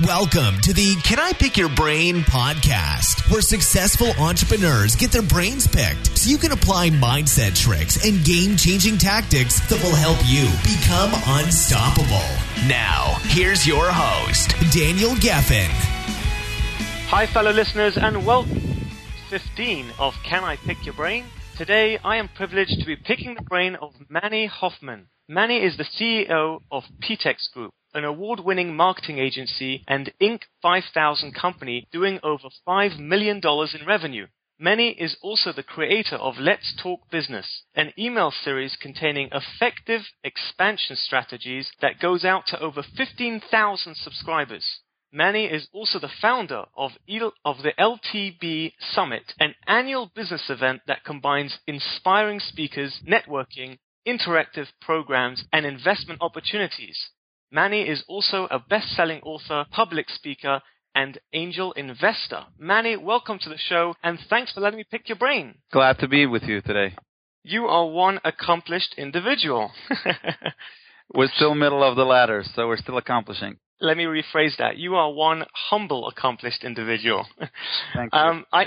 Welcome to the Can I Pick Your Brain podcast, where successful entrepreneurs get their brains picked so you can apply mindset tricks and game changing tactics that will help you become unstoppable. Now, here's your host, Daniel Geffen. Hi, fellow listeners, and welcome to 15 of Can I Pick Your Brain? Today, I am privileged to be picking the brain of Manny Hoffman. Manny is the CEO of PTEX Group an award-winning marketing agency and Inc. 5000 company doing over $5 million in revenue. Manny is also the creator of Let's Talk Business, an email series containing effective expansion strategies that goes out to over 15,000 subscribers. Manny is also the founder of the LTB Summit, an annual business event that combines inspiring speakers, networking, interactive programs, and investment opportunities. Manny is also a best-selling author, public speaker, and angel investor. Manny, welcome to the show, and thanks for letting me pick your brain. Glad to be with you today. You are one accomplished individual. we're still middle of the ladder, so we're still accomplishing. Let me rephrase that. You are one humble, accomplished individual. Thank you. Um, I,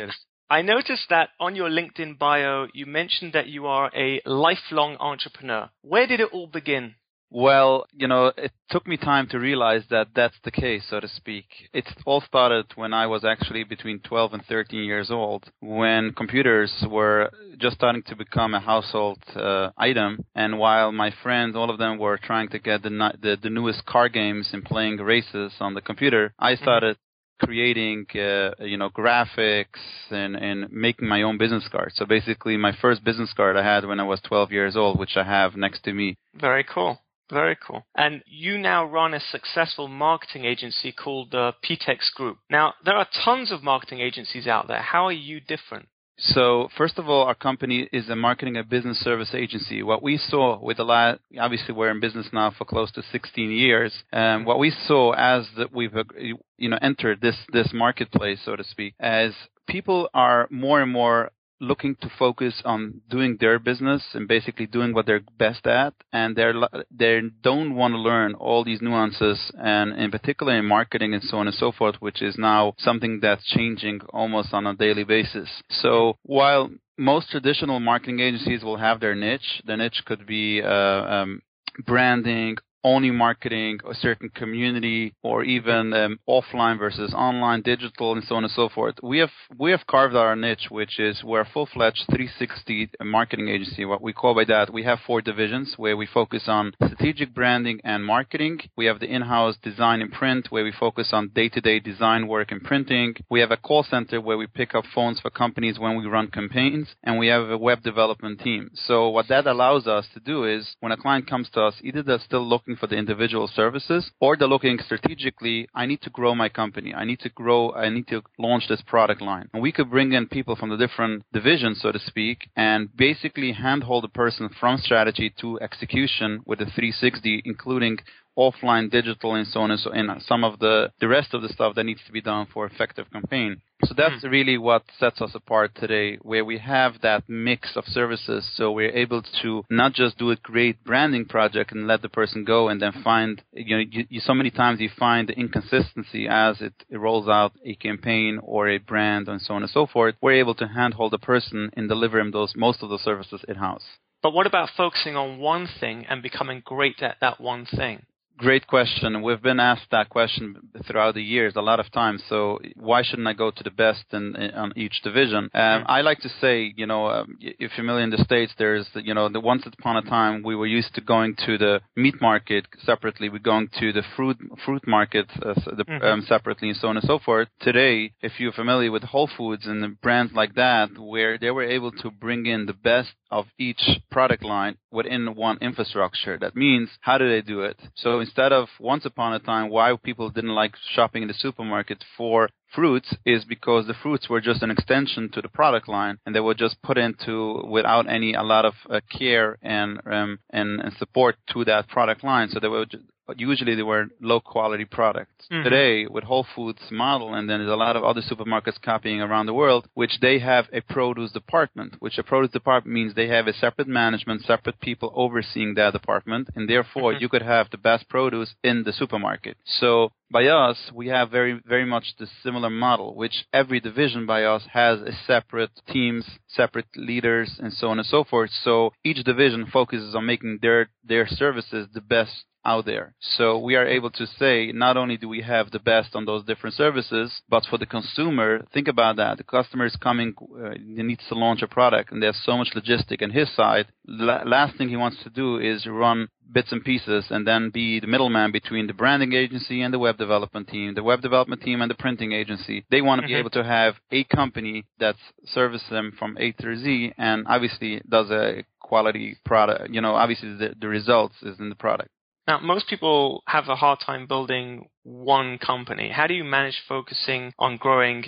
I noticed that on your LinkedIn bio, you mentioned that you are a lifelong entrepreneur. Where did it all begin? Well, you know, it took me time to realize that that's the case, so to speak. It all started when I was actually between 12 and 13 years old, when computers were just starting to become a household uh, item. And while my friends, all of them were trying to get the, the, the newest car games and playing races on the computer, I mm-hmm. started creating uh, you know graphics and and making my own business card. So basically, my first business card I had when I was 12 years old, which I have next to me. Very cool. Very cool. And you now run a successful marketing agency called the PTEX Group. Now, there are tons of marketing agencies out there. How are you different? So, first of all, our company is a marketing and business service agency. What we saw with the last, obviously, we're in business now for close to 16 years. Um, what we saw as that we've, uh, you know, entered this this marketplace, so to speak, as people are more and more looking to focus on doing their business and basically doing what they're best at and they're they don't want to learn all these nuances and in particular in marketing and so on and so forth which is now something that's changing almost on a daily basis. So while most traditional marketing agencies will have their niche the niche could be uh, um, branding only marketing a certain community or even um, offline versus online, digital, and so on and so forth. We have we have carved our niche, which is we're a full-fledged 360 marketing agency. What we call by that, we have four divisions where we focus on strategic branding and marketing. We have the in-house design and print, where we focus on day-to-day design work and printing. We have a call center where we pick up phones for companies when we run campaigns, and we have a web development team. So what that allows us to do is when a client comes to us, either they're still looking looking for the individual services or they're looking strategically, I need to grow my company. I need to grow, I need to launch this product line. And we could bring in people from the different divisions, so to speak, and basically handhold the person from strategy to execution with a 360, including offline, digital, and so on and so and some of the the rest of the stuff that needs to be done for effective campaign. So that's mm. really what sets us apart today, where we have that mix of services. So we're able to not just do a great branding project and let the person go and then find, you know, you, you, so many times you find the inconsistency as it, it rolls out a campaign or a brand and so on and so forth. We're able to handhold the person in delivering those most of the services in house. But what about focusing on one thing and becoming great at that one thing? Great question. We've been asked that question throughout the years a lot of times. So why shouldn't I go to the best in, in on each division? Um, mm-hmm. I like to say, you know, um, if you're familiar in the states, there's, you know, the once upon a time we were used to going to the meat market separately. We're going to the fruit fruit market uh, the, mm-hmm. um, separately, and so on and so forth. Today, if you're familiar with Whole Foods and the brands like that, where they were able to bring in the best of each product line within one infrastructure. That means how do they do it? So instead of once upon a time why people didn't like shopping in the supermarket for fruits is because the fruits were just an extension to the product line and they were just put into without any a lot of uh, care and, um, and, and support to that product line so they were usually they were low quality products. Mhm. Today, with Whole Foods model, and then there's a lot of other supermarkets copying around the world, which they have a produce department, which a produce department means they have a separate management, separate people overseeing that department, and therefore Mhm. you could have the best produce in the supermarket. So by us, we have very, very much the similar model, which every division by us has a separate teams, separate leaders, and so on and so forth. So each division focuses on making their, their services the best out there. So we are able to say not only do we have the best on those different services, but for the consumer, think about that. The customer is coming, uh, he needs to launch a product, and there's so much logistic on his side. La- last thing he wants to do is run bits and pieces and then be the middleman between the branding agency and the web development team, the web development team and the printing agency. They want to be Mhm. able to have a company that services them from A to Z and obviously does a quality product. You know, obviously the, the results is in the product. Now, most people have a hard time building one company. How do you manage focusing on growing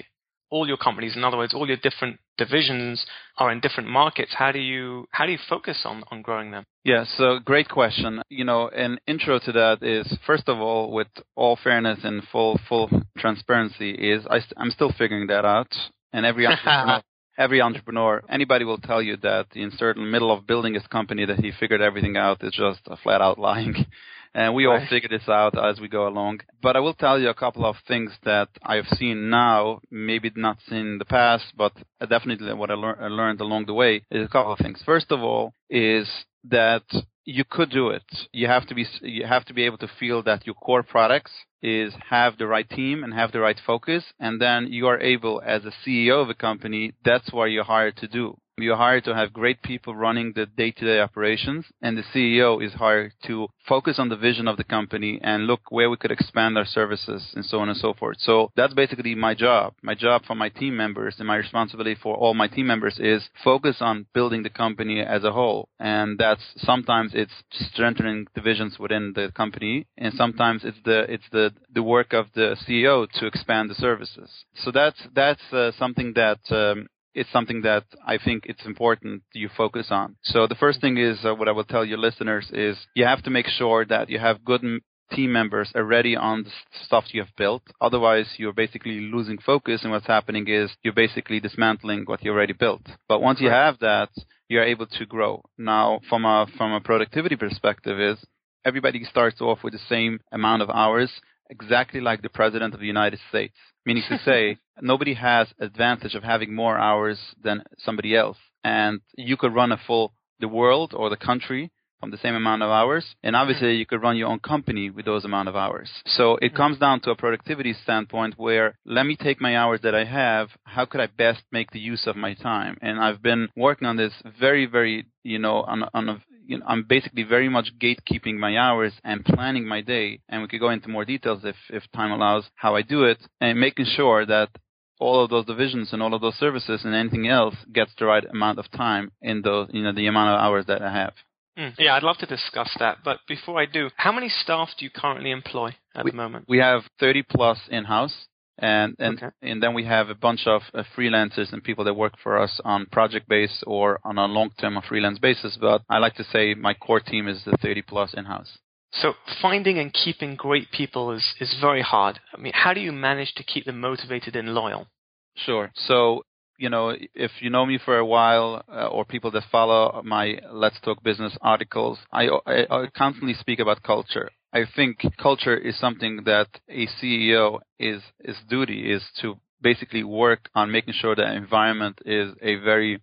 all your companies? In other words, all your different divisions are in different markets. How do you how do you focus on on growing them? Yeah, so great question. You know, an intro to that is first of all, with all fairness and full full transparency, is I, I'm still figuring that out, and every entrepreneur, every entrepreneur, anybody will tell you that in certain middle of building his company that he figured everything out is just a flat out lying. And we all Right. figure this out as we go along. But I will tell you a couple of things that I've seen now, maybe not seen in the past, but definitely what I, lear- I learned along the way is a couple of things. First of all, is that you could do it. You have to be you have to be able to feel that your core products is have the right team and have the right focus, and then you are able as a CEO of a company. That's what you're hired to do. You're hired to have great people running the day-to-day operations, and the CEO is hired to focus on the vision of the company and look where we could expand our services and so on and so forth. So that's basically my job. My job for my team members and my responsibility for all my team members is focus on building the company as a whole. And that's sometimes it's strengthening divisions within the company and sometimes it's the it's the the work of the CEO to expand the services. So that's that's uh, something that um, it's something that I think it's important you focus on. So the first thing is uh, what I will tell your listeners is you have to make sure that you have good m- team members already on the stuff you have built. Otherwise, you're basically losing focus, and what's happening is you're basically dismantling what you already built. But once you have that, you're able to grow. Now, from a from a productivity perspective, is everybody starts off with the same amount of hours, exactly like the president of the United States. Meaning to say, nobody has advantage of having more hours than somebody else, and you could run a full the world or the country from the same amount of hours, and obviously mm. you could run your own company with those amount of hours. So it mm. comes down to a productivity standpoint where let me take my hours that I have, how could I best make the use of my time? And I've been working on this very, very, you know, on, on a you know, I'm basically very much gatekeeping my hours and planning my day. And we could go into more details if, if time allows how I do it and making sure that all of those divisions and all of those services and anything else gets the right amount of time in those, you know, the amount of hours that I have. Mm. Yeah, I'd love to discuss that. But before I do, how many staff do you currently employ at the moment? We have 30 plus in house. And and Okay. and then we have a bunch of uh, freelancers and people that work for us on project base or on a long term or freelance basis. But I like to say my core team is the 30 plus in house. So finding and keeping great people is, is very hard. I mean, how do you manage to keep them motivated and loyal? Sure. So, you know, if you know me for a while, uh, or people that follow my Let's Talk Business articles, I, I, I constantly speak about culture. I think culture is something that a CEO is is duty is to basically work on making sure that environment is a very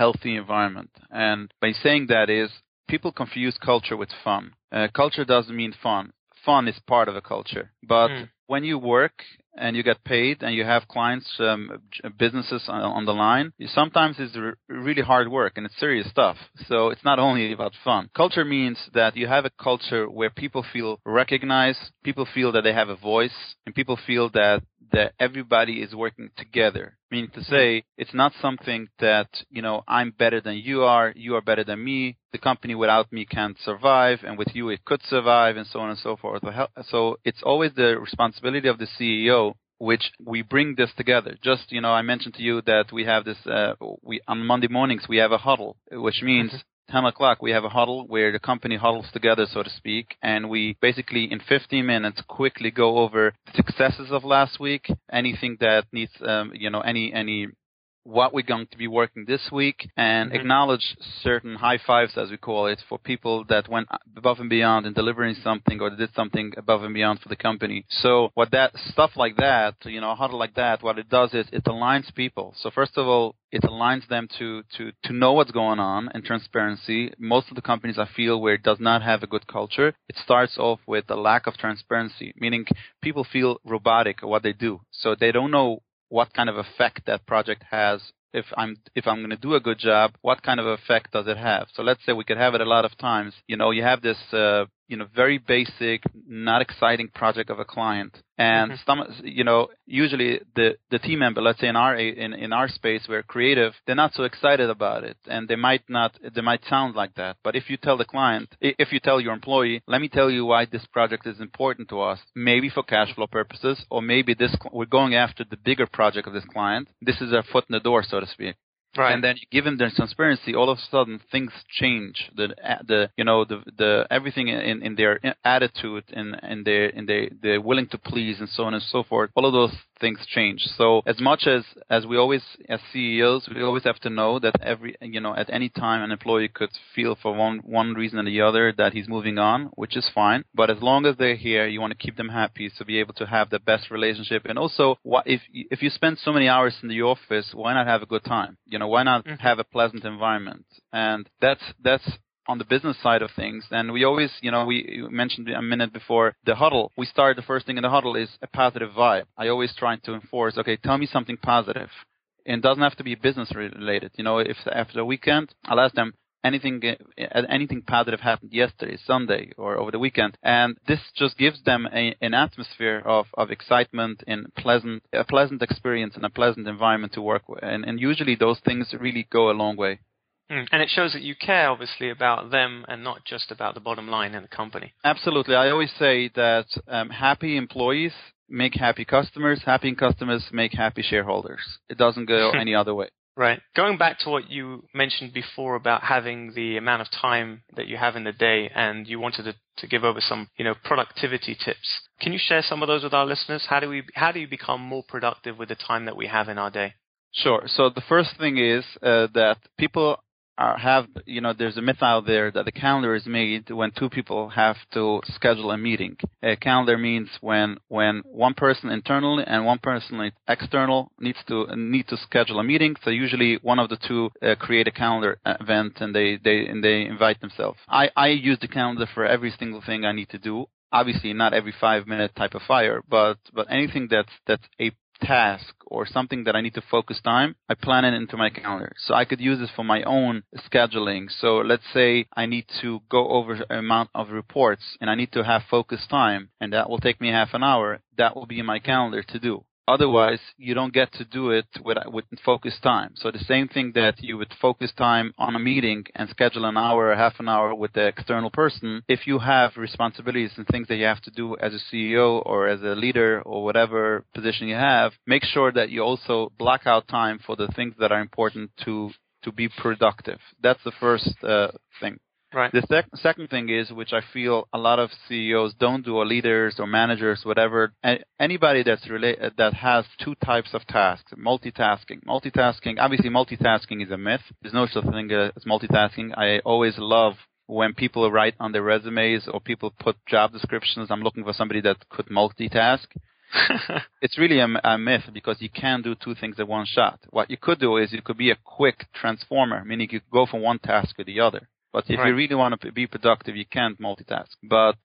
healthy environment. And by saying that is people confuse culture with fun. Uh, culture doesn't mean fun. Fun is part of a culture, but Mm. when you work and you get paid and you have clients, um, businesses on, on the line, sometimes it's r- really hard work and it's serious stuff. So it's not only about fun. Culture means that you have a culture where people feel recognized, people feel that they have a voice, and people feel that that everybody is working together. Meaning to say, it's not something that, you know, I'm better than you are, you are better than me, the company without me can't survive, and with you it could survive, and so on and so forth. So it's always the responsibility of the CEO which we bring this together. Just you know, I mentioned to you that we have this. Uh, we on Monday mornings we have a huddle, which means 10 o'clock, we have a huddle where the company huddles together, so to speak, and we basically in 15 minutes quickly go over the successes of last week, anything that needs, um, you know, any any what we're going to be working this week and mm-hmm. acknowledge certain high fives, as we call it, for people that went above and beyond in delivering something or did something above and beyond for the company. So what that stuff like that, you know, a huddle like that, what it does is it aligns people. So first of all, it aligns them to, to, to know what's going on and transparency. Most of the companies I feel where it does not have a good culture, it starts off with a lack of transparency, meaning people feel robotic at what they do. So they don't know what kind of effect that project has if I'm if I'm going to do a good job, what kind of effect does it have? So let's say we could have it a lot of times. You know, you have this uh, you know very basic, not exciting project of a client, and mm-hmm. some you know usually the the team member, let's say in our in in our space, we're creative, they're not so excited about it, and they might not they might sound like that. But if you tell the client, if you tell your employee, let me tell you why this project is important to us, maybe for cash flow purposes, or maybe this we're going after the bigger project of this client. This is a foot in the door, so to speak. Right. And then you give them their transparency, all of a sudden things change. The the you know the the everything in, in their attitude and and their in their they're willing to please and so on and so forth. All of those things change. So as much as as we always as CEOs, we always have to know that every you know at any time an employee could feel for one one reason or the other that he's moving on, which is fine. But as long as they're here, you want to keep them happy to be able to have the best relationship. And also, what if if you spend so many hours in the office, why not have a good time? You know know, why not mm-hmm. have a pleasant environment? And that's that's on the business side of things. And we always, you know, we mentioned a minute before the huddle. We start the first thing in the huddle is a positive vibe. I always try to enforce, okay, tell me something positive. And it doesn't have to be business related. You know, if after the weekend, I'll ask them, anything uh, anything positive happened yesterday, Sunday, or over the weekend, and this just gives them a, an atmosphere of, of excitement and pleasant a pleasant experience and a pleasant environment to work with, and, and usually those things really go a long way. Mm. And it shows that you care, obviously, about them and not just about the bottom line in the company. Absolutely. I always say that um, happy employees make happy customers, happy customers make happy shareholders. It doesn't go any other way. Right. Going back to what you mentioned before about having the amount of time that you have in the day and you wanted to, to give over some, you know, productivity tips. Can you share some of those with our listeners? How do we how do you become more productive with the time that we have in our day? Sure. So the first thing is uh, that people are, have you know there's a myth out there that the calendar is made when two people have to schedule a meeting. A calendar means when when one person internally and one person external needs to need to schedule a meeting. So usually one of the two uh, create a calendar event and they they and they invite themselves. I I use the calendar for every single thing I need to do obviously not every five minute type of fire, but but anything that's that's a task or something that I need to focus time, I plan it into my calendar. So I could use this for my own scheduling. So let's say I need to go over amount of reports and I need to have focus time and that will take me half an hour. That will be in my calendar to do. Otherwise, you don't get to do it with, with focus time. So the same thing that you would focus time on a meeting and schedule an hour or half an hour with the external person, if you have responsibilities and things that you have to do as a CEO or as a leader or whatever position you have, make sure that you also block out time for the things that are important to to be productive. That's the first uh, thing. Right. The sec- second thing is, which I feel a lot of CEOs don't do, or leaders or managers, whatever. Anybody that's related that has two types of tasks, multitasking. Multitasking, obviously, multitasking is a myth. There's no such thing as multitasking. I always love when people write on their resumes or people put job descriptions. I'm looking for somebody that could multitask. it's really a, a, myth because you can't do two things at one shot. What you could do is you could be a quick transformer, meaning you could go from one task to the other. But if right. you really want to be productive, you can't multitask. But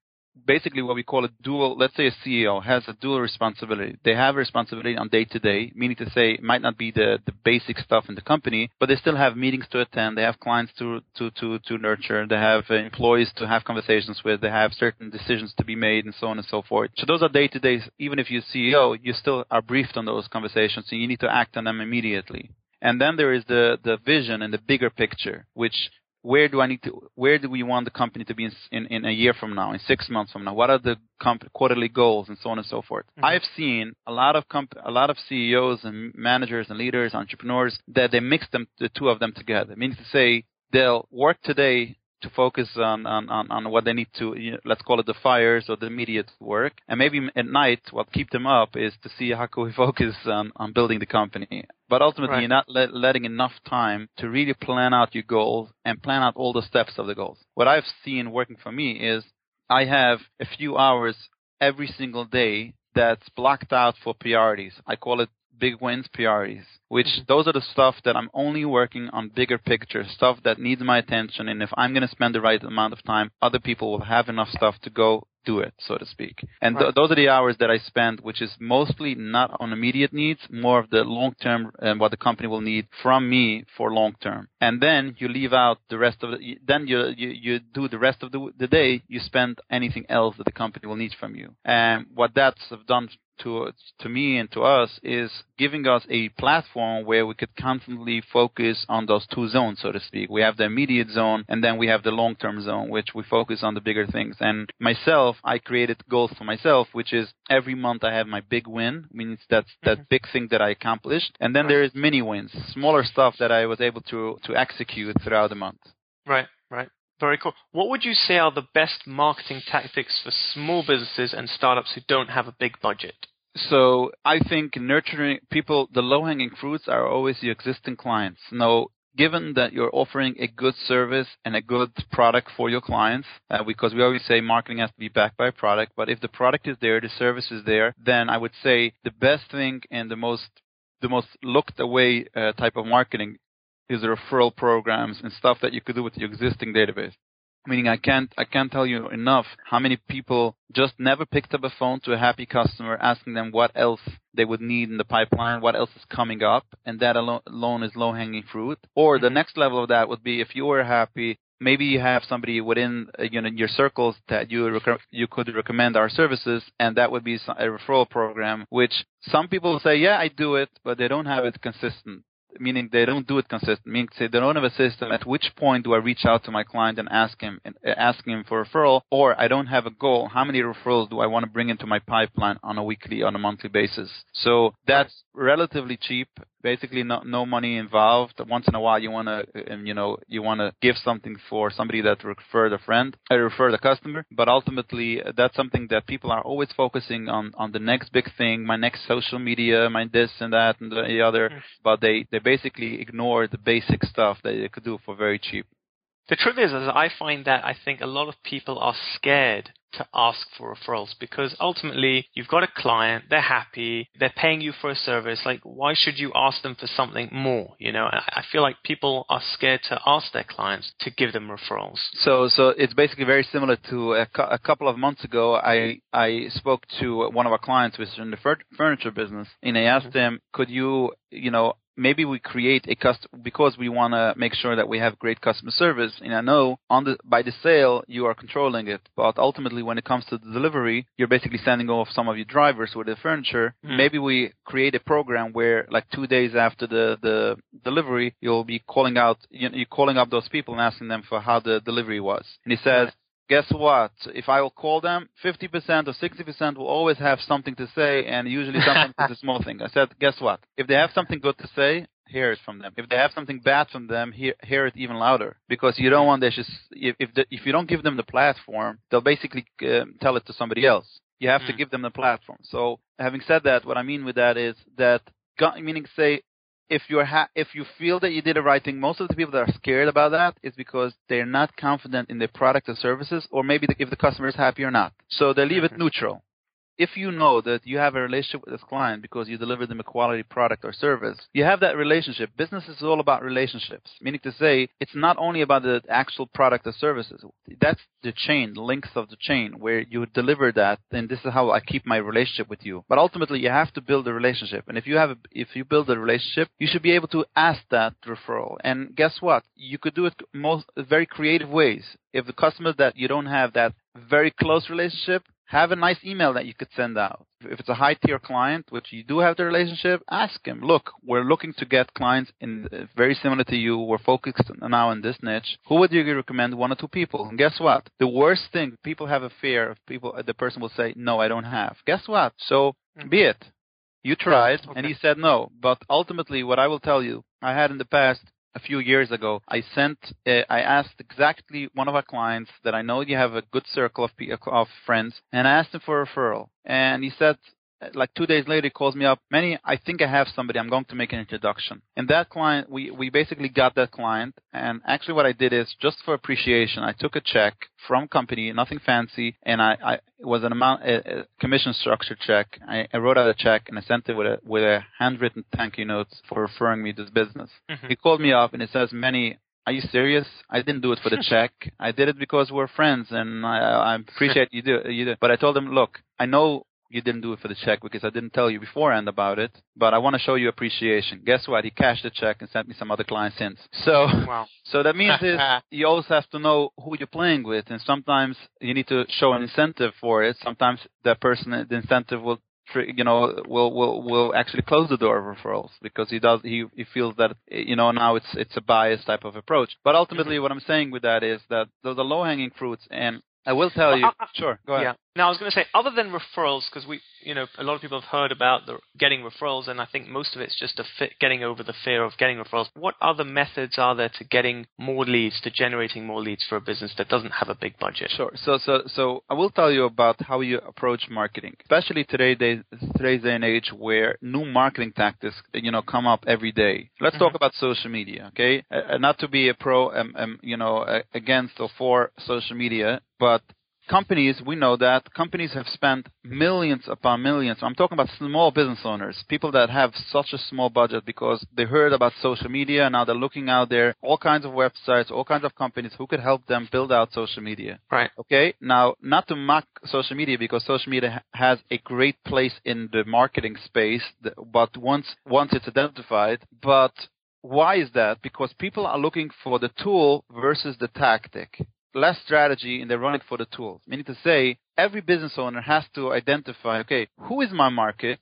basically what we call a dual, let's say a CEO has a dual responsibility. They have a responsibility on day to day, meaning to say it might not be the, the basic stuff in the company, but they still have meetings to attend. They have clients to, to, to, to nurture. They have employees to have conversations with. They have certain decisions to be made and so on and so forth. So those are day to day. Even if you're CEO, you still are briefed on those conversations and you need to act on them immediately. And then there is the, the vision and the bigger picture, which where do I need to, where do we want the company to be in, in, in a year from now, in six months from now? What are the comp- quarterly goals and so on and so forth? Mm-hmm. I've seen a lot of comp- a lot of CEOs and managers and leaders, entrepreneurs that they mix them, the two of them together. Meaning to say, they'll work today to focus on, on, on, on what they need to, you know, let's call it the fires or the immediate work. And maybe at night, what keep them up is to see how can we focus on, on building the company. But ultimately, Right. you're not let, letting enough time to really plan out your goals and plan out all the steps of the goals. What I've seen working for me is I have a few hours every single day that's blocked out for priorities. I call it big wins priorities, which Mhm. those are the stuff that I'm only working on bigger picture, stuff that needs my attention. And if I'm going to spend the right amount of time, other people will have enough stuff to go do it, so to speak. And th- Right. those are the hours that I spend, which is mostly not on immediate needs, more of the long term and what the company will need from me for long term. And then you leave out the rest of the, then you, you, you do the rest of the, the day, you spend anything else that the company will need from you. And what that's have done to to me and to us is giving us a platform where we could constantly focus on those two zones, so to speak. We have the immediate zone, and then we have the long-term zone, which we focus on the bigger things. And myself, I created goals for myself, which is every month I have my big win, means that's that mm-hmm. big thing that I accomplished, and then there is mini wins, smaller stuff that I was able to to execute throughout the month. Right, right. Very cool. What would you say are the best marketing tactics for small businesses and startups who don't have a big budget? So I think nurturing people, the low-hanging fruits are always your existing clients. Now, given that you're offering a good service and a good product for your clients, uh, because we always say marketing has to be backed by a product, but if the product is there, the service is there, then I would say the best thing and the most the most looked away uh, type of marketing is referral programs and stuff that you could do with your existing database meaning I can't I can't tell you enough how many people just never picked up a phone to a happy customer asking them what else they would need in the pipeline, what else is coming up, and that alo- alone is low hanging fruit. Or the Mhm. next level of that would be if you were happy. Maybe you have somebody within uh, you know your circles that you rec- you could recommend our services, and that would be a referral program. Which some people say, yeah, I do it, but they don't have it consistent meaning they don't do it consistent, meaning say they don't have a system. At which point do I reach out to my client and ask him uh, ask him for a referral? Or I don't have a goal. How many referrals do I want to bring into my pipeline on a weekly, on a monthly basis? So that's relatively cheap. Basically, no no money involved. Once in a while, you want to, you know, you want to give something for somebody that referred a friend, uh, referred a customer. But ultimately, that's something that people are always focusing on on the next big thing, my next social media, my this and that and the other. Mm. But they they basically ignore the basic stuff that they could do for very cheap. The truth is, is I find that I think a lot of people are scared to ask for referrals because ultimately you've got a client, they're happy, they're paying you for a service. Like, why should you ask them for something more? You know, I feel like people are scared to ask their clients to give them referrals. So, so it's basically very similar to a, a couple of months ago. I I spoke to one of our clients, which is in the fur- furniture business, and I asked mm-hmm. him, "Could you, you know, maybe we create a custom because we want to make sure that we have great customer service. And I know on the by the sale you are controlling it, but ultimately when it comes to the delivery, you're basically sending off some of your drivers with the furniture. Hmm. Maybe we create a program where like two days after the the delivery, you'll be calling out you know, you're calling up those people and asking them for how the delivery was. And he says. Guess what? If I will call them, 50% or 60% will always have something to say, and usually sometimes it's a small thing. I said, guess what? If they have something good to say, hear it from them. If they have something bad from them, hear, hear it even louder. Because you don't want they just if if, the, if you don't give them the platform, they'll basically um, tell it to somebody else. You have to Mm. give them the platform. So having said that, what I mean with that is that meaning say if you're ha- if you feel that you did the right thing, most of the people that are scared about that is because they're not confident in their product or services, or maybe the, if the customer is happy or not. So they leave it Mhm. neutral. If you know that you have a relationship with this client because you deliver them a quality product or service, you have that relationship. Business is all about relationships, meaning to say it's not only about the actual product or services. That's the chain, the links of the chain where you deliver that, and this is how I keep my relationship with you. But ultimately, you have to build a relationship, and if you have, a, if you build a relationship, you should be able to ask that referral. And guess what? You could do it most very creative ways. If the customer that you don't have that very close relationship, have a nice email that you could send out. If it's a high tier client, which you do have the relationship, ask him, look, we're looking to get clients in uh, very similar to you. We're focused now in this niche. Who would you recommend? One or two people. And guess what? The worst thing, people have a fear of people, the person will say, no, I don't have. Guess what? So Mm. be it. You tried, and Okay. he said no. But ultimately, what I will tell you, I had in the past a few years ago, I sent, uh, I asked exactly one of our clients that I know you have a good circle of, of friends, and I asked him for a referral. And he said, like two days later, he calls me up. Manny, I think I have somebody. I'm going to make an introduction. And that client, we, we basically got that client. And actually, what I did is just for appreciation, I took a check from company, nothing fancy, and I, I it was an amount a, a commission structure check. I, I, wrote out a check and I sent it with a with a handwritten thank you note for referring me this business. Mm-hmm. He called me up and he says, Manny, are you serious? I didn't do it for the check. I did it because we're friends, and I, I appreciate you do you do. But I told him, look, I know you didn't do it for the check because I didn't tell you beforehand about it, but I want to show you appreciation. Guess what? He cashed the check and sent me some other clients since. So, wow. so that means is you always have to know who you're playing with, and sometimes you need to show an incentive for it. Sometimes that person, the incentive will you know will will will actually close the door of referrals because he does he he feels that you know now it's it's a biased type of approach but ultimately mm-hmm. what i'm saying with that is that those are low hanging fruits and I will tell you. Uh, sure, go ahead. Yeah. Now I was going to say, other than referrals, because we, you know, a lot of people have heard about the getting referrals, and I think most of it's just a fit, getting over the fear of getting referrals. What other methods are there to getting more leads, to generating more leads for a business that doesn't have a big budget? Sure. So, so, so I will tell you about how you approach marketing, especially today, day, today's day and age, where new marketing tactics, you know, come up every day. Let's mm-hmm. talk about social media, okay? Uh, not to be a pro, um, um, you know, uh, against or for social media, but companies, we know that companies have spent millions upon millions. I'm talking about small business owners, people that have such a small budget because they heard about social media. And now they're looking out there, all kinds of websites, all kinds of companies who could help them build out social media. Right. Okay. Now, not to mock social media because social media has a great place in the marketing space, but once once it's identified, but why is that? Because people are looking for the tool versus the tactic less strategy and they're running for the tools. Meaning to say, every business owner has to identify, okay, who is my market?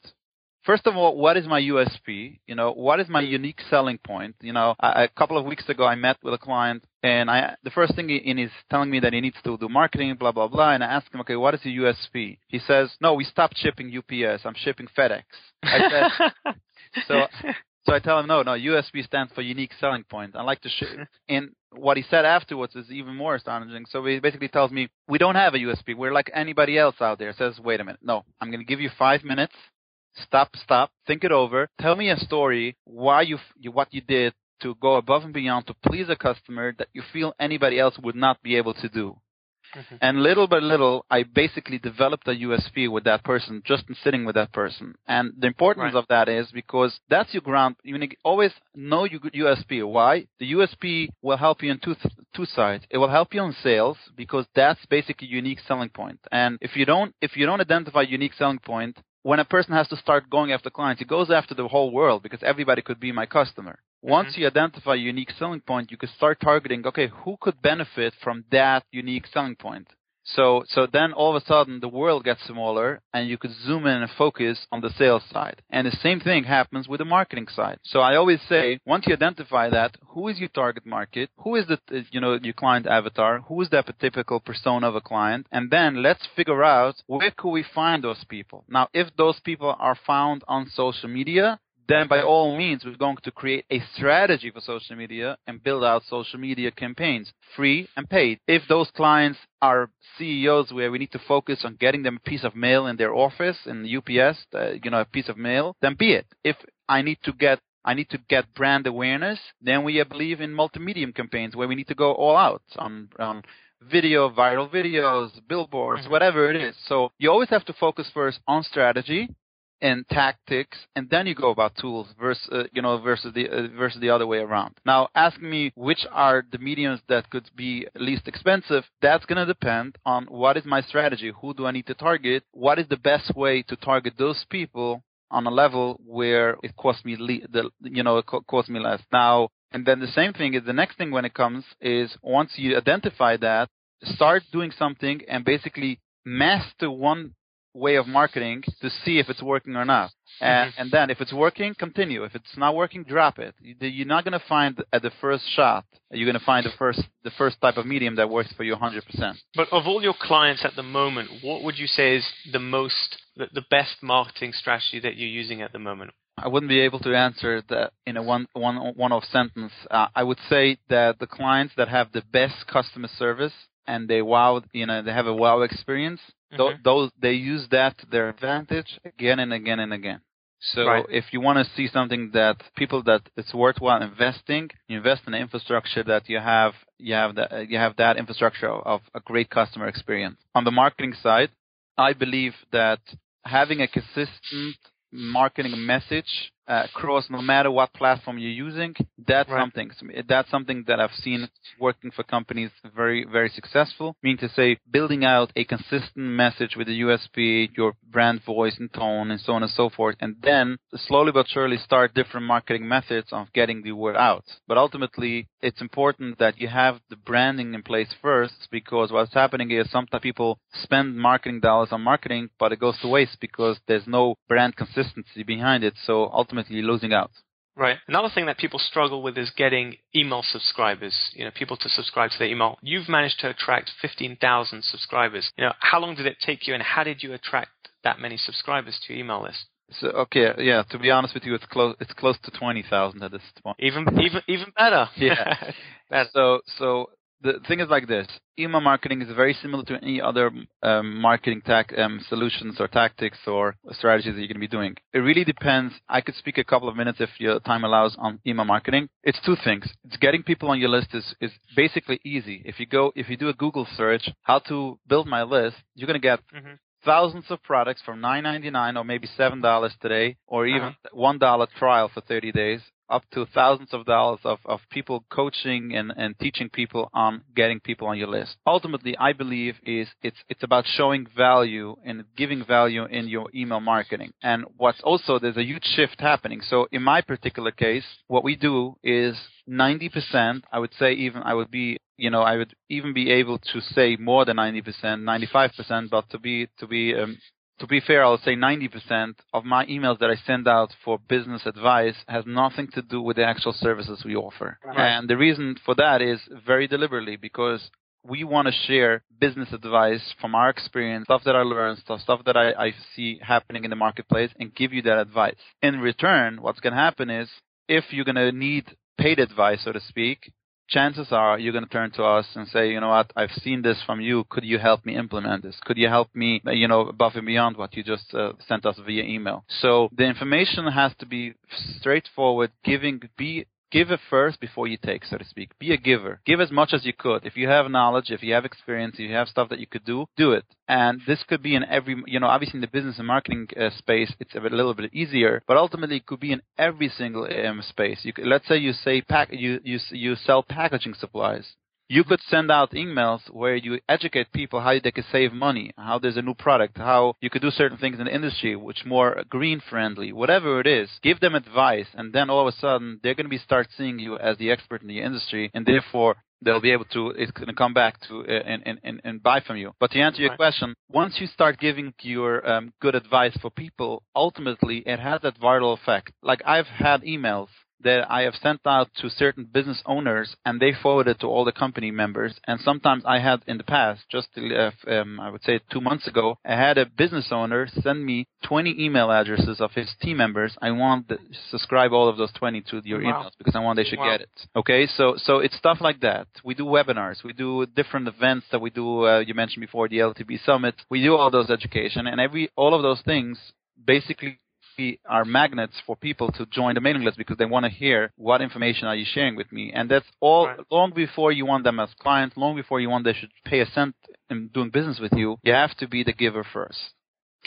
First of all, what is my USP? You know, what is my unique selling point? You know, I, a couple of weeks ago, I met with a client, and I the first thing he, he's telling me that he needs to do marketing, blah blah blah. And I asked him, okay, what is your USP? He says, no, we stopped shipping UPS. I'm shipping FedEx. I said, so so I tell him, no, no, USP stands for unique selling point. I like to share. and what he said afterwards is even more astonishing. So he basically tells me, we don't have a USP. We're like anybody else out there. Says, wait a minute. No, I'm going to give you five minutes. Stop, stop, think it over. Tell me a story, why you, you what you did to go above and beyond to please a customer that you feel anybody else would not be able to do. Mm-hmm. And little by little, I basically developed a USP with that person just in sitting with that person. And the importance right. of that is because that's your ground. You always know your USP. Why? The USP will help you on two two sides. It will help you on sales because that's basically unique selling point. And if you don't if you don't identify unique selling point, when a person has to start going after clients, he goes after the whole world because everybody could be my customer. Once mm-hmm. you identify a unique selling point, you can start targeting, okay, who could benefit from that unique selling point? So, so then all of a sudden the world gets smaller and you could zoom in and focus on the sales side. And the same thing happens with the marketing side. So I always say, once you identify that, who is your target market? Who is the, you know, your client avatar? Who is that typical persona of a client? And then let's figure out where could we find those people? Now, if those people are found on social media, then by all means, we're going to create a strategy for social media and build out social media campaigns, free and paid. If those clients are CEOs where we need to focus on getting them a piece of mail in their office, in UPS, uh, you know, a piece of mail, then be it. If I need to get I need to get brand awareness, then we believe in multimedia campaigns where we need to go all out on, on video, viral videos, billboards, mm-hmm. whatever it is. So you always have to focus first on strategy and tactics, and then you go about tools versus uh, you know versus the uh, versus the other way around. Now, ask me which are the mediums that could be least expensive, that's going to depend on what is my strategy. Who do I need to target? What is the best way to target those people on a level where it costs me le- the you know it co- costs me less. Now, and then the same thing is the next thing when it comes is once you identify that, start doing something and basically master one way of marketing to see if it's working or not. And, mm-hmm. and then if it's working, continue. If it's not working, drop it. You're not going to find at the first shot. You're going to find the first the first type of medium that works for you 100%. But of all your clients at the moment, what would you say is the most the, the best marketing strategy that you're using at the moment? I wouldn't be able to answer that in a one one one off sentence. Uh, I would say that the clients that have the best customer service and they wow, you know, they have a wow experience. Mhm. Th- those they use that to their advantage again and again and again. So Right. if you want to see something that people that it's worthwhile investing, you invest in the infrastructure that you have. You have that you have that infrastructure of a great customer experience. On the marketing side, I believe that having a consistent marketing message uh, Uh, across no matter what platform you're using, that's Right. something. That's something that I've seen working for companies very, very successful. Meaning to say, building out a consistent message with the USP, your brand voice and tone, and so on and so forth, and then slowly but surely start different marketing methods of getting the word out. But ultimately, it's important that you have the branding in place first, because what's happening is sometimes people spend marketing dollars on marketing, but it goes to waste because there's no brand consistency behind it. So ultimately, you're losing out. Right. Another thing that people struggle with is getting email subscribers. You know, people to subscribe to their email. You've managed to attract 15,000 subscribers. You know, how long did it take you, and how did you attract that many subscribers to your email list? So okay, yeah. To be honest with you, it's close. It's close to twenty thousand at this point. Even, even, even better. Yeah. Better. So, so the thing is like this: email marketing is very similar to any other um, marketing tac- um, solutions or tactics or strategies that you're going to be doing. It really depends. I could speak a couple of minutes if your time allows on email marketing. It's two things. It's getting people on your list is is basically easy. If you go, if you do a Google search, how to build my list, you're going to get Mhm. thousands of products from $9.99 or maybe seven dollars today, or even Uh-huh. one dollar trial for 30 days, up to thousands of dollars of, of people coaching and, and teaching people on getting people on your list. Ultimately, I believe is it's it's about showing value and giving value in your email marketing. And what's also there's a huge shift happening. So in my particular case, what we do is 90%, I would say even I would be you know, I would even be able to say more than 90%, 95%, but to be to be um, to be fair, I'll say 90% of my emails that I send out for business advice has nothing to do with the actual services we offer. Right. And the reason for that is very deliberately because we want to share business advice from our experience, stuff that I learned, stuff, stuff that I, I see happening in the marketplace, and give you that advice. In return, what's going to happen is if you're going to need paid advice, so to speak, chances are you're going to turn to us and say, you know what, I've seen this from you. Could you help me implement this? Could you help me, uh, you know, above and beyond what you just uh, sent us via email? So the information has to be straightforward, giving, be give it first before you take, so to speak. Be a giver. Give as much as you could. If you have knowledge, if you have experience, if you have stuff that you could do, do it. And this could be in every, you know, obviously in the business and marketing uh, space, it's a, a little bit easier, but ultimately it could be in every single um, space. You could, let's say you say pack, you, you, you sell packaging supplies. You could send out emails where you educate people how they can save money, how there's a new product, how you could do certain things in the industry which more green friendly, whatever it is. Give them advice, and then all of a sudden they're going to be start seeing you as the expert in the industry, and therefore they'll be able to it's going to come back to uh, and, and, and, and buy from you. But to answer your Right. question, once you start giving your um, good advice for people, ultimately it has that viral effect. Like I've had emails that I have sent out to certain business owners and they forwarded to all the company members. And sometimes I had in the past, just uh, um, I would say two months ago, I had a business owner send me 20 email addresses of his team members. I want to subscribe all of those 20 to your Wow. emails because I want they should Wow. get it. Okay, so so it's stuff like that. We do webinars, we do different events that we do. Uh, you mentioned before the LTB summit. We do all those education and every all of those things basically are magnets for people to join the mailing list because they want to hear what information are you sharing with me and that's all Right. long before you want them as clients long before you want they should pay a cent in doing business with you you have to be the giver first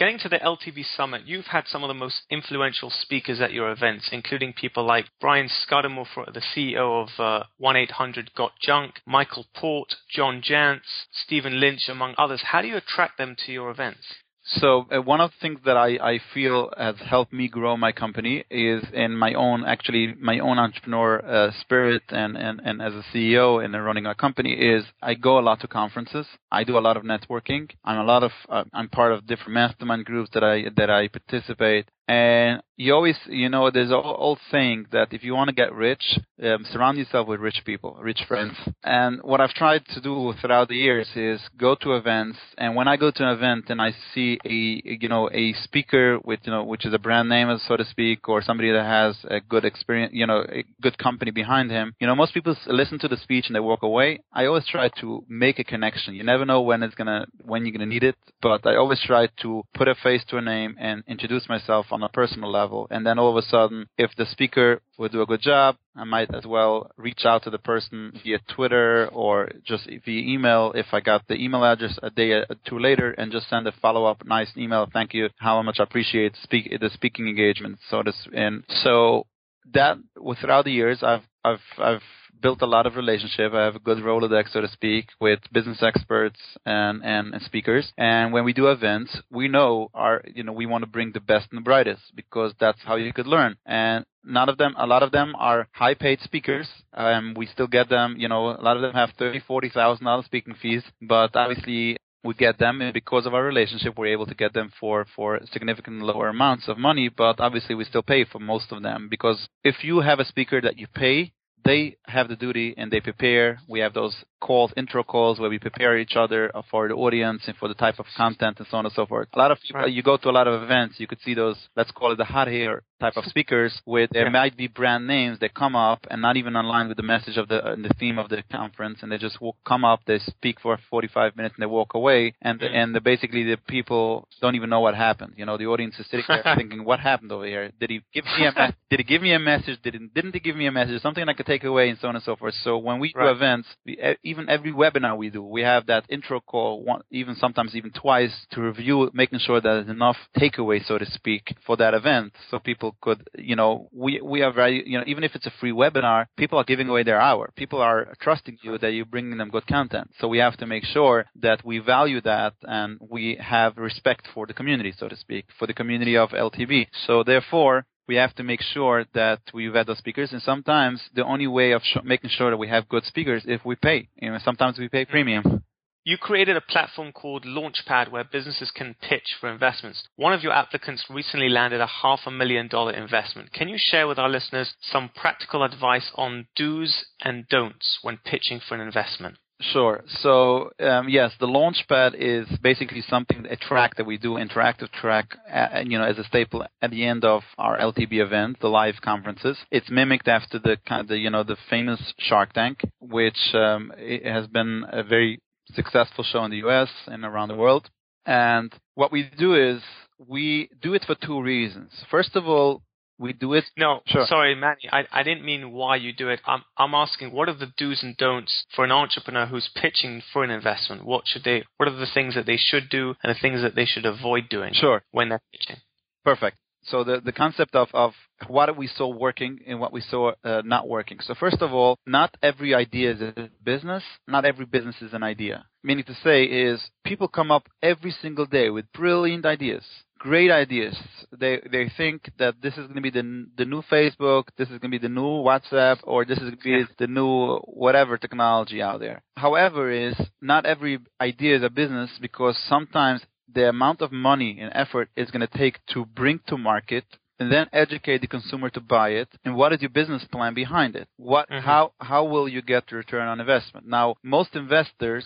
Getting to the LTB Summit, you've had some of the most influential speakers at your events, including people like Brian Scudamore, the CEO of uh, 1-800-GOT-JUNK, Michael Port, John Jantsch, Stephen Lynch, among others. How do you attract them to your events? So uh, one of the things that I, I feel has helped me grow my company is in my own actually my own entrepreneur uh, spirit and, and, and as a CEO and running a company is I go a lot to conferences. I do a lot of networking. I'm a lot of uh, I'm part of different mastermind groups that I that I participate. And you always, you know, there's an old saying that if you want to get rich, um, surround yourself with rich people, rich friends. And what I've tried to do throughout the years is go to events. And when I go to an event and I see a, you know, a speaker with, you know, which is a brand name, so to speak, or somebody that has a good experience, you know, a good company behind him, you know, most people listen to the speech and they walk away. I always try to make a connection. You never know when it's gonna, when you're gonna need it, but I always try to put a face to a name and introduce myself on a personal level. And then all of a sudden, if the speaker would do a good job, I might as well reach out to the person via Twitter or just via email if I got the email address a day or two later and just send a follow up nice email. Thank you. How much I appreciate speak, the speaking engagement. So this, and so that throughout the years, I've, I've, I've built a lot of relationship. I have a good Rolodex, so to speak, with business experts and, and, and speakers. And when we do events, we know our, you know, we want to bring the best and the brightest because that's how you could learn. And none of them, a lot of them are high paid speakers. Um, we still get them, you know, a lot of them have thirty, forty thousand dollars speaking fees, but obviously we get them and because of our relationship we're able to get them for for significantly lower amounts of money but obviously we still pay for most of them because if you have a speaker that you pay they have the duty and they prepare. We have those calls, intro calls, where we prepare each other for the audience and for the type of content and so on and so forth. A lot of people, right. you go to a lot of events, you could see those, let's call it the hot hair type of speakers, where there yeah. might be brand names that come up and not even aligned with the message of the uh, the theme of the conference, and they just walk, come up, they speak for 45 minutes, and they walk away, and mm. and the, basically the people don't even know what happened. You know, the audience is sitting there thinking, what happened over here? Did he give me a did he give me a message? Did he, didn't he give me a message? Something I could take away, and so on and so forth. So when we right. do events, we, even every webinar we do, we have that intro call, one, even sometimes even twice, to review, making sure that there's enough takeaway, so to speak, for that event, so people could, you know, we we are very, you know, even if it's a free webinar, people are giving away their hour. People are trusting you that you're bringing them good content. So we have to make sure that we value that and we have respect for the community, so to speak, for the community of LTB. So therefore, we have to make sure that we vet those speakers. And sometimes the only way of sh- making sure that we have good speakers if we pay. You know, sometimes we pay premium. You created a platform called Launchpad where businesses can pitch for investments. One of your applicants recently landed a half a million dollar investment. Can you share with our listeners some practical advice on do's and don'ts when pitching for an investment? Sure. So um, yes, the Launchpad is basically something a track that we do, interactive track, uh, you know, as a staple at the end of our LTB event, the live conferences. It's mimicked after the, kind, the you know the famous Shark Tank, which um, has been a very successful show in the U.S. and around the world. And what we do is we do it for two reasons. First of all, we do it. No, sure. sorry, Meny. I, I didn't mean why you do it. I'm I'm asking what are the do's and don'ts for an entrepreneur who's pitching for an investment. What should they? What are the things that they should do and the things that they should avoid doing? Sure. When they're pitching. Perfect so the, the concept of, of what we saw working and what we saw uh, not working. So first of all, not every idea is a business. Not every business is an idea. Meaning to say is people come up every single day with brilliant ideas, great ideas. They they think that this is going to be the the new Facebook, this is going to be the new WhatsApp, or this is going to be the new whatever technology out there. However, is not every idea is a business because sometimes the amount of money and effort it's going to take to bring to market and then educate the consumer to buy it and what is your business plan behind it what mm-hmm. how how will you get the return on investment now most investors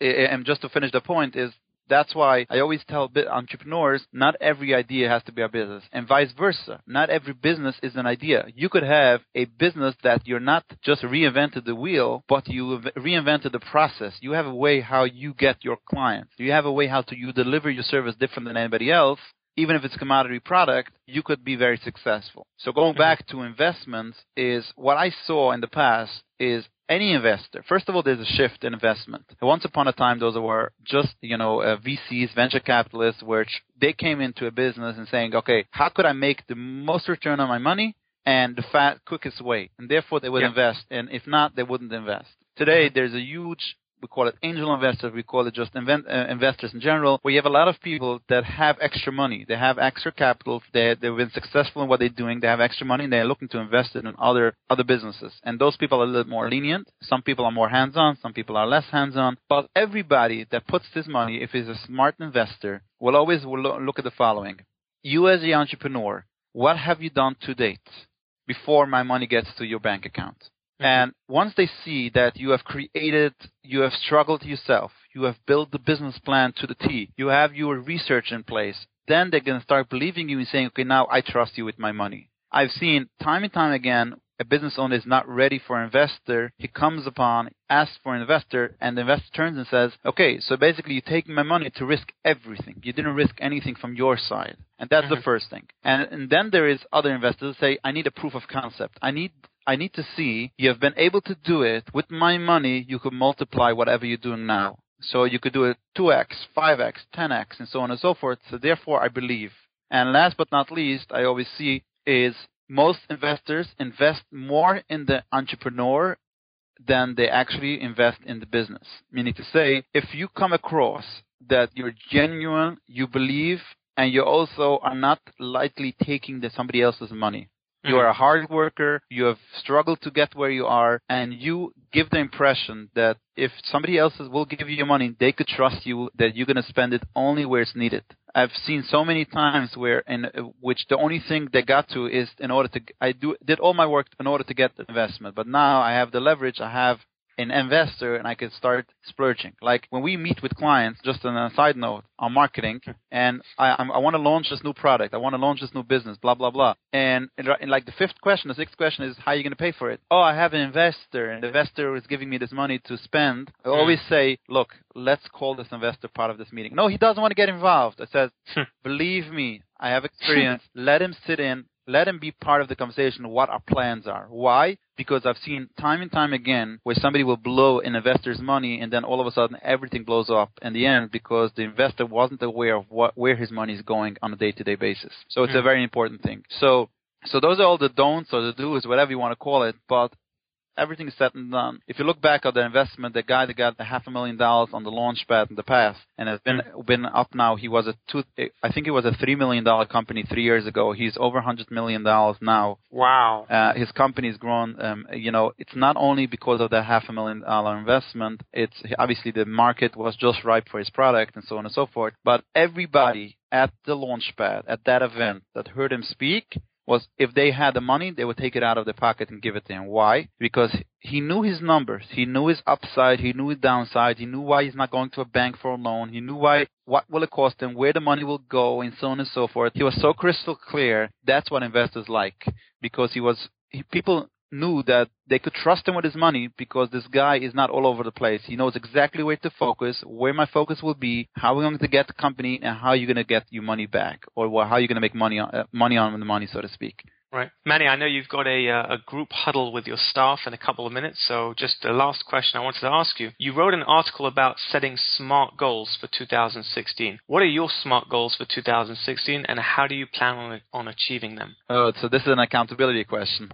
and just to finish the point is that's why I always tell entrepreneurs not every idea has to be a business, and vice versa. Not every business is an idea. You could have a business that you're not just reinvented the wheel, but you reinvented the process. You have a way how you get your clients. You have a way how to you deliver your service different than anybody else, even if it's a commodity product, you could be very successful. So going back to investments is what I saw in the past is any investor. First of all, there's a shift in investment. Once upon a time, those were just you know uh, VCs, venture capitalists, which they came into a business and saying, okay, how could I make the most return on my money and the fast, quickest way? And therefore, they would yeah. invest. And if not, they wouldn't invest. Today, mm-hmm. there's a huge we call it angel investors, we call it just invent, uh, investors in general, where you have a lot of people that have extra money, they have extra capital, they, they've been successful in what they're doing, they have extra money, and they're looking to invest it in other, other businesses. And those people are a little more lenient. Some people are more hands-on, some people are less hands-on. But everybody that puts this money, if he's a smart investor, will always look at the following. you as the entrepreneur, what have you done to date before my money gets to your bank account? Mm-hmm. And once they see that you have created, you have struggled yourself, you have built the business plan to the T, you have your research in place, then they're going to start believing you and saying, okay, now I trust you with my money. I've seen time and time again a business owner is not ready for an investor, he comes upon, asks for an investor, and the investor turns and says, okay, so basically you're taking my money to risk everything. You didn't risk anything from your side. And that's mm-hmm. the first thing. And, and then there is other investors who say, I need a proof of concept. I need I need to see you have been able to do it with my money. You could multiply whatever you're doing now. So you could do it 2x, 5x, 10x, and so on and so forth. So therefore, I believe. And last but not least, I always see is most investors invest more in the entrepreneur than they actually invest in the business. Meaning to say, if you come across that you're genuine, you believe, and you also are not lightly taking the, somebody else's money. You are mm-hmm. a hard worker, you have struggled to get where you are, and you give the impression that if somebody else will give you money, they could trust you that you're going to spend it only where it's needed. I've seen so many times where in which the only thing they got to is in order to I do did all my work in order to get the investment, but now I have the leverage, I have an investor and I could start splurging. Like when we meet with clients, just on a side note, on marketing, and I, I want to launch this new product, I want to launch this new business, blah blah blah. And, and like the fifth question, the sixth question is, how are you going to pay for it? Oh, I have an investor, and the investor is giving me this money to spend. I hmm. always say, look, let's call this investor part of this meeting. No, he doesn't want to get involved. I said, hmm. believe me, I have experience. Let him sit in let him be part of the conversation what our plans are. Why? Because I've seen time and time again where somebody will blow an investor's money and then all of a sudden everything blows up in the end because the investor wasn't aware of what where his money is going on a day-to-day basis. So it's mm. a hmm. very important thing. So so those are all the don'ts or the do's, whatever you want to call it. But everything is said and done. If you look back at the investment, the guy that got the half a million dollars on the launch pad in the past and has been mm. been up now, he was a two, I think it was a three million dollar company three years ago. He's over a hundred million dollars now. Wow. Uh, his company's grown. Um, you know, it's not only because of the half a million dollar investment. It's obviously the market was just ripe for his product and so on and so forth. But everybody at the launch pad at that event that heard him speak was if they had the money, they would take it out of their pocket and give it to him. Why? Because he knew his numbers. He knew his upside. He knew his downside. He knew why he's not going to a bank for a loan. He knew why, what will it cost him, where the money will go, and so on and so forth. He was so crystal clear. That's what investors like because he was, he, people knew that they could trust him with his money because this guy is not all over the place. He knows exactly where to focus, where my focus will be, how we're going to get the company, and how you're going to get your money back, or how you're going to make money on, uh, money on the money, so to speak. Right. Meny, I know you've got a, uh, a group huddle with your staff in a couple of minutes, so just the last question I wanted to ask you. You wrote an article about setting SMART goals for 2016. What are your SMART goals for 2016, and how do you plan on, on achieving them? Oh, so this is an accountability question.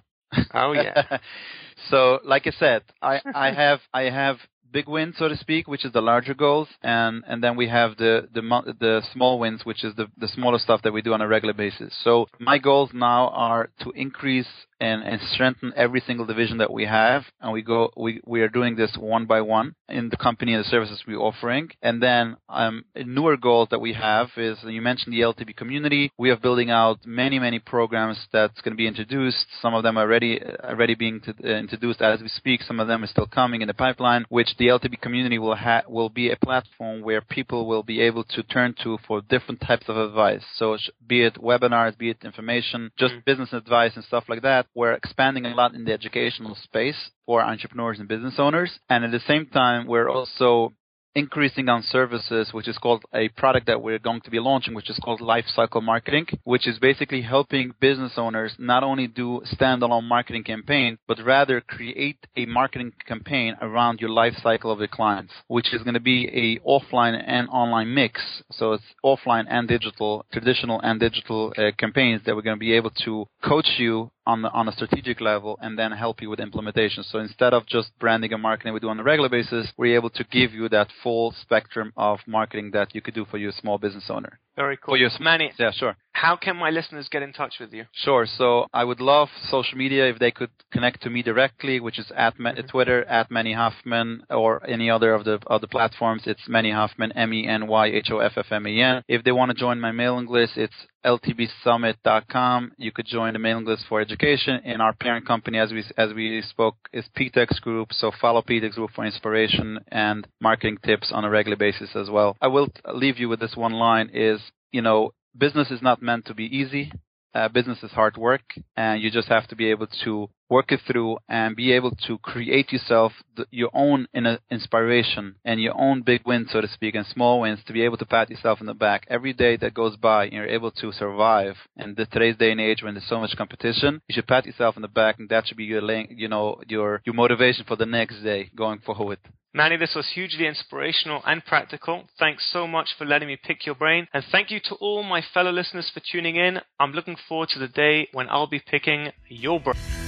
Oh yeah. so like I said, I, I have I have big wins, so to speak, which is the larger goals, and and then we have the the the small wins, which is the the smaller stuff that we do on a regular basis. So my goals now are to increase and, and strengthen every single division that we have. And we go, we, we are doing this one by one in the company and the services we're offering. And then um, newer goals that we have is you mentioned the LTB community. We are building out many, many programs that's going to be introduced. Some of them are already, already being to, uh, introduced as we speak. Some of them are still coming in the pipeline, which the LTB community will ha- will be a platform where people will be able to turn to for different types of advice. So be it webinars, be it information, just mm-hmm. business advice and stuff like that we're expanding a lot in the educational space for entrepreneurs and business owners. And at the same time, we're also increasing on services, which is called a product that we're going to be launching, which is called Lifecycle Marketing, which is basically helping business owners not only do standalone marketing campaign, but rather create a marketing campaign around your life cycle of the clients, which is going to be a offline and online mix. So it's offline and digital, traditional and digital uh, campaigns that we're going to be able to coach you on the, on a strategic level and then help you with implementation. So instead of just branding and marketing we do on a regular basis, we're able to give you that full spectrum of marketing that you could do for your small business owner. Very cool. For your, Meny, yeah, sure. How can my listeners get in touch with you? Sure. So I would love social media if they could connect to me directly, which is at Ma- mm-hmm. Twitter at Meny Hoffman or any other of the other platforms. It's Meny Hoffman, M E N Y H O F F M E N. If they want to join my mailing list, it's ltbsummit.com. You could join the mailing list for education. And our parent company, as we as we spoke, is PTEX Group. So follow PTEX Group for inspiration and marketing tips on a regular basis as well. I will leave you with this one line: is you know, business is not meant to be easy. Uh, business is hard work, and you just have to be able to work it through and be able to create yourself your own in inspiration and your own big wins, so to speak, and small wins to be able to pat yourself in the back every day that goes by and you're able to survive. In the, today's day and age when there's so much competition, you should pat yourself in the back, and that should be your, you know, your your motivation for the next day going forward. Meny, this was hugely inspirational and practical. Thanks so much for letting me pick your brain. And thank you to all my fellow listeners for tuning in. I'm looking forward to the day when I'll be picking your brain.